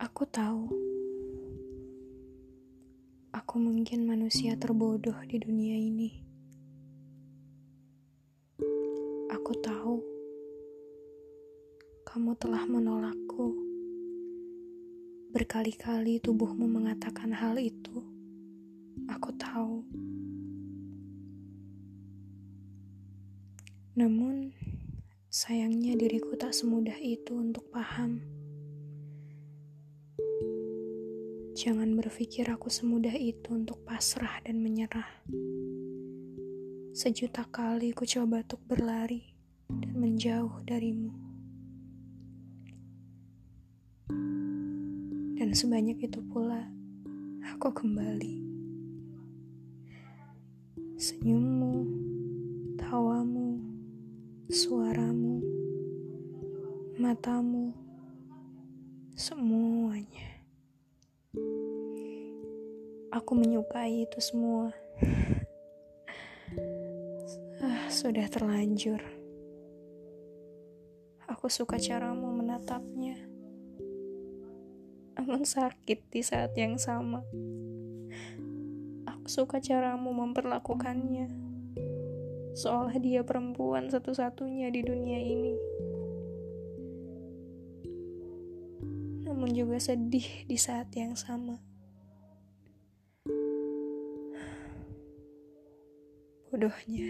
Aku tahu, aku mungkin manusia terbodoh di dunia ini. Aku tahu kamu telah menolakku. Berkali-kali tubuhmu mengatakan hal itu. Aku tahu. Namun, sayangnya diriku tak semudah itu untuk paham. Jangan berpikir aku semudah itu untuk pasrah dan menyerah. Sejuta kali ku coba untuk berlari dan menjauh darimu. Dan sebanyak itu pula, aku kembali. Senyummu, tawamu, suaramu, matamu, semuanya. Aku menyukai itu semua. ah, sudah terlanjur. Aku suka caramu menatapnya. Namun sakit di saat yang sama. Aku suka caramu memperlakukannya. Seolah dia perempuan satu-satunya di dunia ini. Namun juga sedih di saat yang sama. Bodohnya